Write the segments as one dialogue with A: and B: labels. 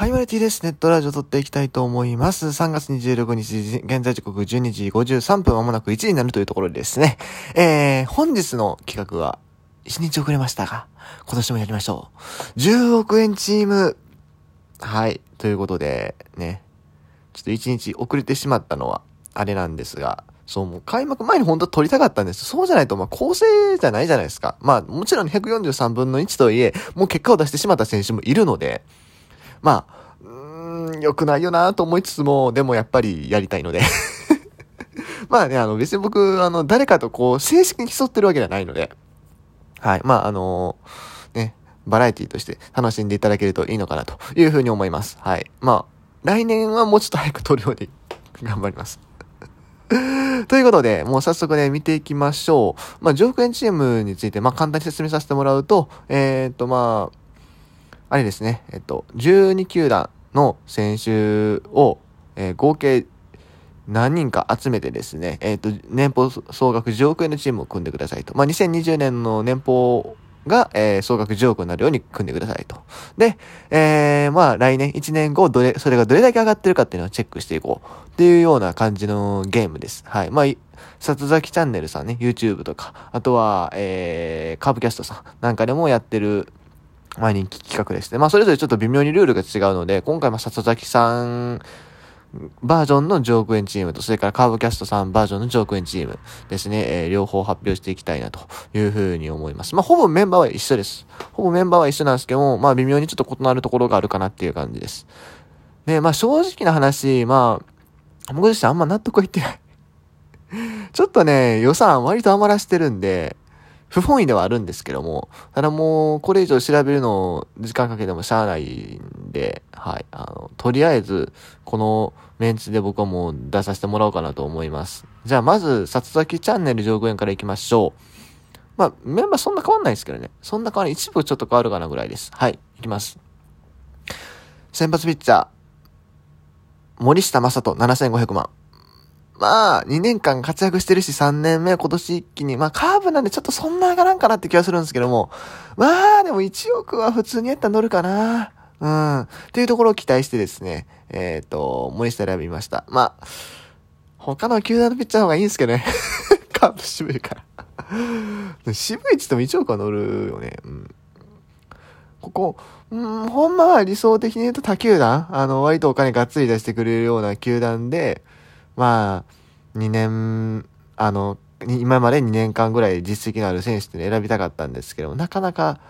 A: はい、マルティです。ネットラジオ撮っていきたいと思います。3月26日、現在時刻12時53分、まもなく1時になるというところでですね。えー、本日の企画は、1日遅れましたが、今年もやりましょう。10億円チーム。はい、ということで、ね。ちょっと1日遅れてしまったのは、あれなんですが、そう、もう開幕前に本当は撮りたかったんです。そうじゃないと、まあ、構成じゃないじゃないですか。まあ、もちろん143分の1とはいえ、もう結果を出してしまった選手もいるので、まあ、うーん、良くないよなと思いつつも、でもやっぱりやりたいので まあね、あの、別に僕、あの、誰かとこう、正式に競ってるわけじゃないので、はい。まあ、あのー、ね、バラエティとして楽しんでいただけるといいのかなというふうに思います。はい。まあ、来年はもうちょっと早く撮るように頑張ります ということで、もう早速ね、見ていきましょう。まあ、上円チームについて、まあ、簡単に説明させてもらうと、えー、っと、まあ、あれですね、えっと、12球団の選手を、えー、合計何人か集めてですね、えっと、年俸総額10億円のチームを組んでくださいと。まあ、2020年の年俸が、えー、総額10億になるように組んでくださいと。で、えー、まあ来年、1年後、どれ、それがどれだけ上がってるかっていうのをチェックしていこうっていうような感じのゲームです。はい。まあ、里崎チャンネルさんね、YouTube とか、あとは、えー、カーブキャストさんなんかでもやってる、まあ人気企画ですね。まあそれぞれちょっと微妙にルールが違うので、今回まあ里崎さんバージョンのジョークエンチームと、それからカーブキャストさんバージョンのジョークエンチームですね、えー、両方発表していきたいなというふうに思います。まあほぼメンバーは一緒です。ほぼメンバーは一緒なんですけども、まあ微妙にちょっと異なるところがあるかなっていう感じです。で、まあ正直な話、まあ、僕自身あんま納得いってない ちょっとね、予算割と余らしてるんで、不本意ではあるんですけども、ただもう、これ以上調べるのを時間かけてもしゃあないんで、はい。あの、とりあえず、このメンツで僕はもう出させてもらおうかなと思います。じゃあ、まず、さつ崎チャンネル上限から行きましょう。まあ、メンバーそんな変わんないですけどね。そんな変わり、一部ちょっと変わるかなぐらいです。はい。行きます。先発ピッチャー、森下正人7500万。まあ、2年間活躍してるし、3年目、今年一気に、まあ、カーブなんでちょっとそんな上がらんかなって気がするんですけども、まあ、でも1億は普通にやったら乗るかな。うん。っていうところを期待してですね、えっ、ー、と、森下選びました。まあ、他の球団のピッチャーの方がいいんですけどね。カーブ渋いから。渋いって言っても1億は乗るよね。うん。ここ、うん、ほんまは理想的に言うと他球団あの、割とお金がっつり出してくれるような球団で、まあ、2年、あの、今まで2年間ぐらい実績のある選手って選びたかったんですけど、なかなか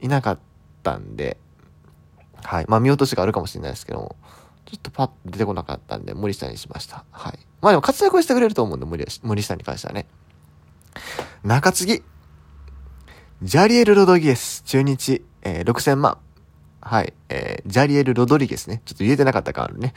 A: いなかったんで、はい。まあ見落としがあるかもしれないですけども、ちょっとパッと出てこなかったんで、森下にしました。はい。まあでも活躍してくれると思うんで、森森下に関してはね。中継ぎ。ジャリエル・ロドギエス、中日、えー、6000万。はい。えー、ジャリエル・ロドリゲスね。ちょっと言えてなかったかあるね。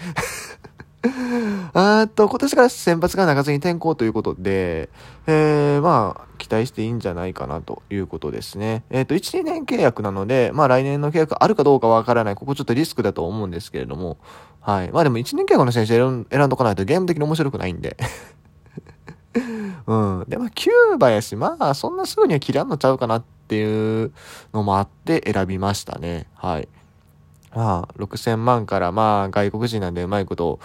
A: あと、今年から先発が中継ぎ転向ということで、えー、まあ、期待していいんじゃないかなということですね。えっ、ー、と、1、2年契約なので、まあ来年の契約あるかどうかわからない。ここちょっとリスクだと思うんですけれども、はい。まあでも1年契約の選手選ん選んどかないとゲーム的に面白くないんで。うん。で、まあ、キューバやし、まあ、そんなすぐには切らんのちゃうかなっていうのもあって選びましたね。はい。まあ、6000万から、まあ、外国人なんでうまいこと、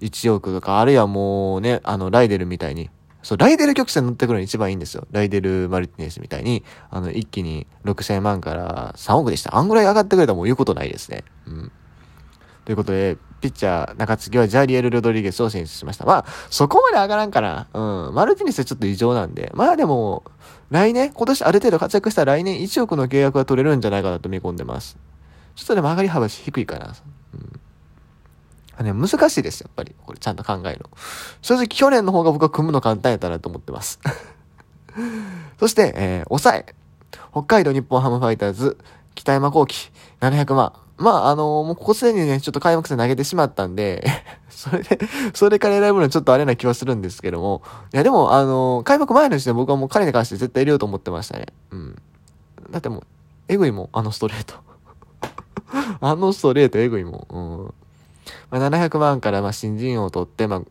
A: 1億とか、あるいはもうね、あの、ライデルみたいに、そう、ライデル曲線乗ってくるの一番いいんですよ。ライデル・マルティネスみたいに、あの、一気に6000万から3億でした。あんぐらい上がってくれたらもう言うことないですね。うん。ということで、ピッチャー、中継ぎはジャリエル・ロドリゲスを選出しました。まあ、そこまで上がらんかな。うん。マルティネスはちょっと異常なんで。まあでも、来年、今年ある程度活躍したら来年1億の契約は取れるんじゃないかなと見込んでます。ちょっとでも上がり幅低いかな。うん。ね、難しいです、やっぱり。これちゃんと考えるの。正直去年の方が僕は組むの簡単やったなと思ってます。そして、えー、抑え。北海道日本ハムファイターズ、北山幸輝、700万。まあ、あのー、もうここすでにね、ちょっと開幕戦投げてしまったんで それで、それから選ぶのはちょっとあれな気はするんですけども。いや、でも、あのー、開幕前の時点僕はもう彼に関して絶対入れようと思ってましたね。うん。だってもう、エグいもん、あのストレート。あのストレートエグいもん。うん。まあ、700万からまあ新人王を取って、まあ、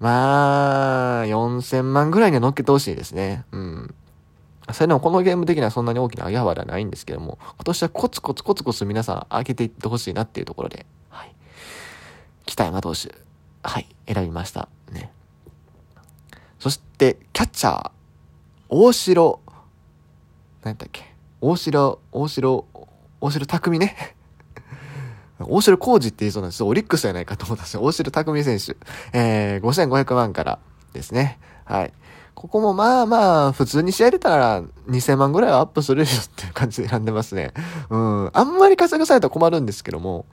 A: まあ、4000万ぐらいには乗っけてほしいですね。うん。それでもこのゲーム的にはそんなに大きな上げ幅ではないんですけども、今年はコツコツコツコツ皆さん上げていってほしいなっていうところで、はい。北山投手。はい、選びました。ね。そして、キャッチャー、大城、何だっけ大城、大城、大城匠ね。大城浩二って言いそうなんですオリックスじゃないかと思ったんですよ。大城匠選手。えー、5500万からですね。はい。ここもまあまあ、普通に試合出たら2000万ぐらいはアップするでしょっていう感じで選んでますね。うん。あんまり活躍されたら困るんですけども、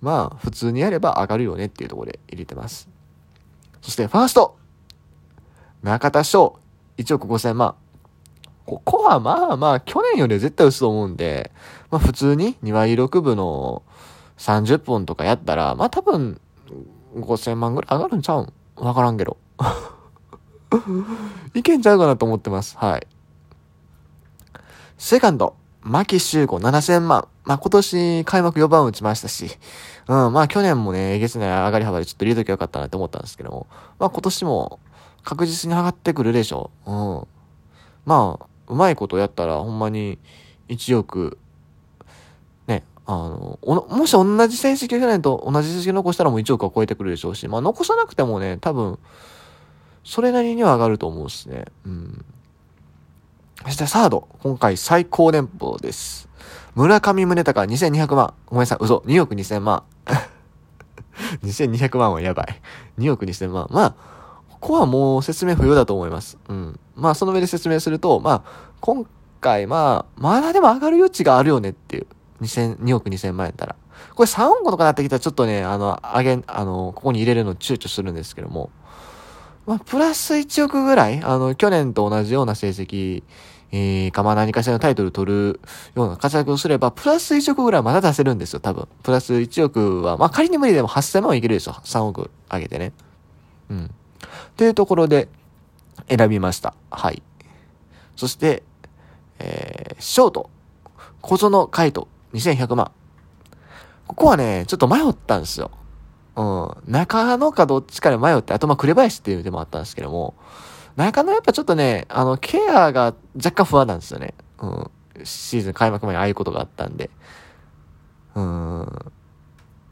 A: まあ、普通にやれば上がるよねっていうところで入れてます。そして、ファースト中田翔、1億5000万。ここはまあまあ、去年より絶対薄と思うんで、まあ普通に2割6分の30本とかやったら、まあ多分、5000万ぐらい上がるんちゃうん？わからんけど。いけんちゃうかなと思ってます。はい。セカンド、牧修吾7000万。まあ今年開幕4番打ちましたし、うん、まあ去年もね、えげつない上がり幅でちょっと入れときゃよかったなって思ったんですけども、まあ今年も確実に上がってくるでしょう。うん。まあ、うまいことやったらほんまに1億、あの、もし同じ成績をしないと同じ成績残したらもう1億は超えてくるでしょうし、まあ残さなくてもね、多分、それなりには上がると思うしね。うん。そしてサード、今回最高年俸です。村上宗隆2200万。ごめんなさい、嘘。2億2000万。2200万はやばい。2億2000万。まあ、ここはもう説明不要だと思います。うん。まあ、その上で説明すると、まあ、今回、まあ、まだでも上がる余地があるよねっていう。2000、2億2000万やったら。これ3億とかなってきたらちょっとね、あの、上げ、あの、ここに入れるの躊躇するんですけども。まあ、プラス1億ぐらい、あの、去年と同じような成績、えー、か、まあ何かしらのタイトル取るような活躍をすれば、プラス1億ぐらいまだ出せるんですよ、多分。プラス1億は、まあ仮に無理でも8000万はいけるでしょ、3億上げてね。うん。というところで選びました。はい。そして、えー、ショート、小園海斗、2100万。ここはね、ちょっと迷ったんですよ。うん。中野かどっちかで迷って、あとまあ紅林っていう手もあったんですけども、中野やっぱちょっとね、あの、ケアが若干不安なんですよね。うん。シーズン開幕前にああいうことがあったんで。うん。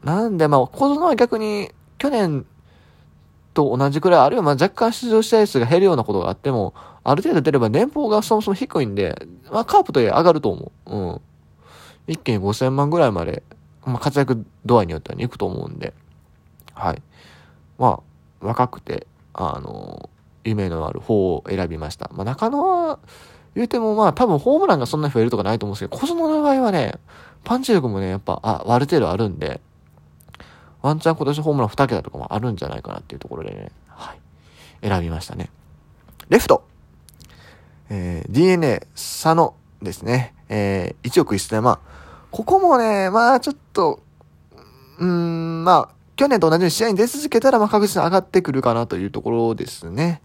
A: なんで、まあ、小園は逆に、去年と同じくらい、あるいはまあ若干出場試合数が減るようなことがあっても、ある程度出れば年俸がそもそも低いんで、まあカープといえ上がると思う。うん。一気に5000万ぐらいまで、まあ活躍度合いによっては、ね、いくと思うんで、はい。まあ、若くて、あの、夢のある方を選びました。まあ中野は、言うてもまあ多分ホームランがそんなに増えるとかないと思うんですけど、小園の場合はね、パンチ力もね、やっぱ、あ、ある程度あるんで、ワンチャン今年ホームラン2桁とかもあるんじゃないかなっていうところでね、はい。選びましたね。レフト。えー、DNA、佐野ですね。えー、1億1000万。ここもね、まあちょっと、うーん、まあ、去年と同じように試合に出続けたら、まあ確実に上がってくるかなというところですね。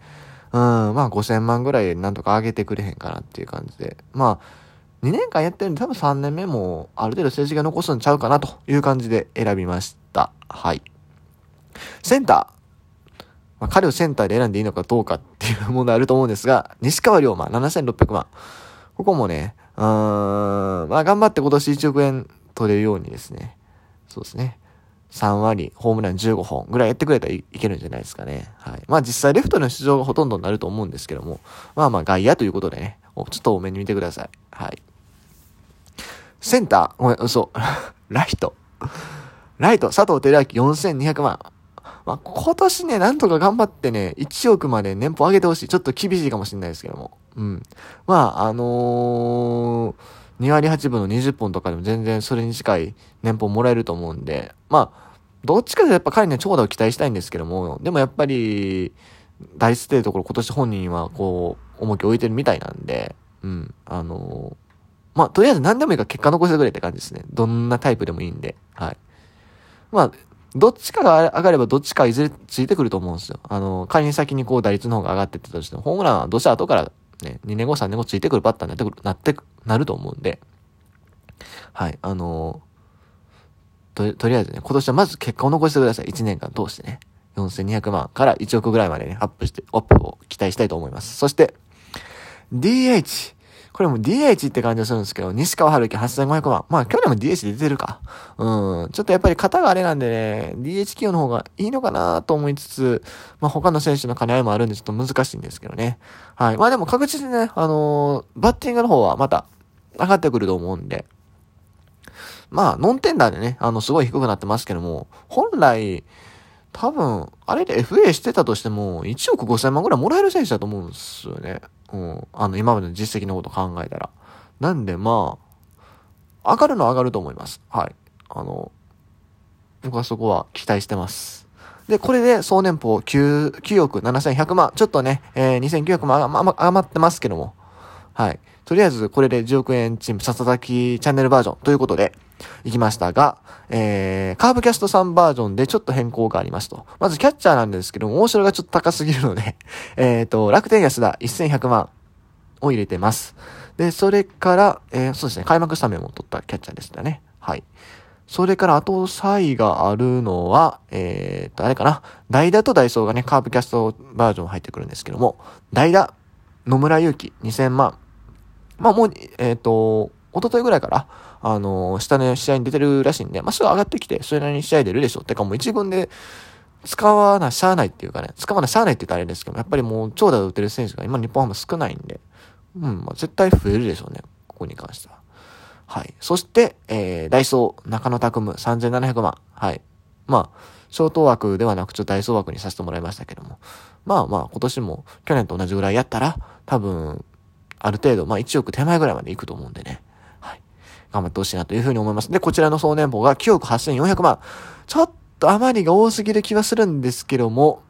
A: うん、まあ5000万ぐらいなんとか上げてくれへんかなっていう感じで。まあ、2年間やってるんで多分3年目もある程度成績が残すんちゃうかなという感じで選びました。はい。センター。まあ、彼をセンターで選んでいいのかどうかっていう問題あると思うんですが、西川龍馬7600万。ここもね、うーん、まあ頑張って今年1億円取れるようにですね。そうですね。3割、ホームラン15本ぐらいやってくれたらいけるんじゃないですかね。はい。まあ実際レフトの出場がほとんどになると思うんですけども、まあまあ外野ということでね、ちょっと多めに見てください。はい。センター、ごめん、嘘。ライト。ライト、佐藤輝明4200万。まあ、今年ね、なんとか頑張ってね、1億まで年俸上げてほしい。ちょっと厳しいかもしれないですけども。うん。まあ、あのー、2割8分の20本とかでも全然それに近い年俸もらえると思うんで、まあ、どっちかでやっぱ彼には長打を期待したいんですけども、でもやっぱり、大スっていうところ今年本人はこう、重きを置いてるみたいなんで、うん、あのー、まあ、とりあえず何でもいいから結果残してくれって感じですね。どんなタイプでもいいんで。はい。まあ、どっちかが上がればどっちかいずれついてくると思うんですよ。あの、仮に先にこう打率の方が上がってったとしても、ホームランはどうした後からね、2年後3年後ついてくるバッターになってくる、なって、なると思うんで、はい、あのと、とりあえずね、今年はまず結果を残してください。1年間通してね。4200万から1億ぐらいまでね、アップして、アップを期待したいと思います。そして、DH。これも DH って感じがするんですけど、西川春樹8500万。まあ去年も DH 出てるか。うん。ちょっとやっぱり型があれなんでね、DH 企業の方がいいのかなと思いつつ、まあ他の選手の兼ね合いもあるんでちょっと難しいんですけどね。はい。まあでも確実にね、あのー、バッティングの方はまた上がってくると思うんで、まあ、ノンテンダーでね、あの、すごい低くなってますけども、本来、多分、あれで FA してたとしても、1億5000万ぐらいもらえる選手だと思うんですよね。うん。あの、今までの実績のこと考えたら。なんで、まあ、上がるのは上がると思います。はい。あの、僕はそこは期待してます。で、これで総年俸 9, 9億7100万。ちょっとね、えー、2900万余ってますけども。はい。とりあえず、これで10億円チーム、ささだきチャンネルバージョンということで、行きましたが、えー、カーブキャスト3バージョンでちょっと変更がありますと。まずキャッチャーなんですけども、大城がちょっと高すぎるので えっと、楽天安田1100万を入れてます。で、それから、えー、そうですね、開幕スタメンも取ったキャッチャーでしたね。はい。それから、あと、差異があるのは、えー、と、あれかな。代打とダイソーがね、カーブキャストバージョン入ってくるんですけども、代打、野村祐希2000万。まあもう、えっ、ー、と、一昨日ぐらいから、あの、下の試合に出てるらしいんで、まあ、すぐ上がってきて、それなりに試合出るでしょ。てかもう一軍で、使わなしゃあないっていうかね、使わなしゃあないって言ったらあれですけど、やっぱりもう長打で打てる選手が今日本ハム少ないんで、うん、まあ、絶対増えるでしょうね。ここに関しては。はい。そして、えー、ダイソー、中野拓夢、3700万。はい。まあ、ショート枠ではなく、ちょっとダイソー枠にさせてもらいましたけども。まあまあ、今年も去年と同じぐらいやったら、多分、ある程度、まあ1億手前ぐらいまで行くと思うんでね。はい。頑張ってほしいなというふうに思います。で、こちらの総年俸が9億8400万。ちょっと余りが多すぎる気はするんですけども、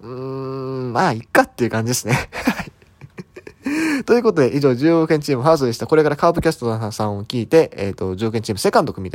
A: うーん、まあ、いっかっていう感じですね。はい。ということで、以上、10億円チームファースでした。これからカーブキャストさんを聞いて、えっ、ー、と、10億円チームセカンド組みたい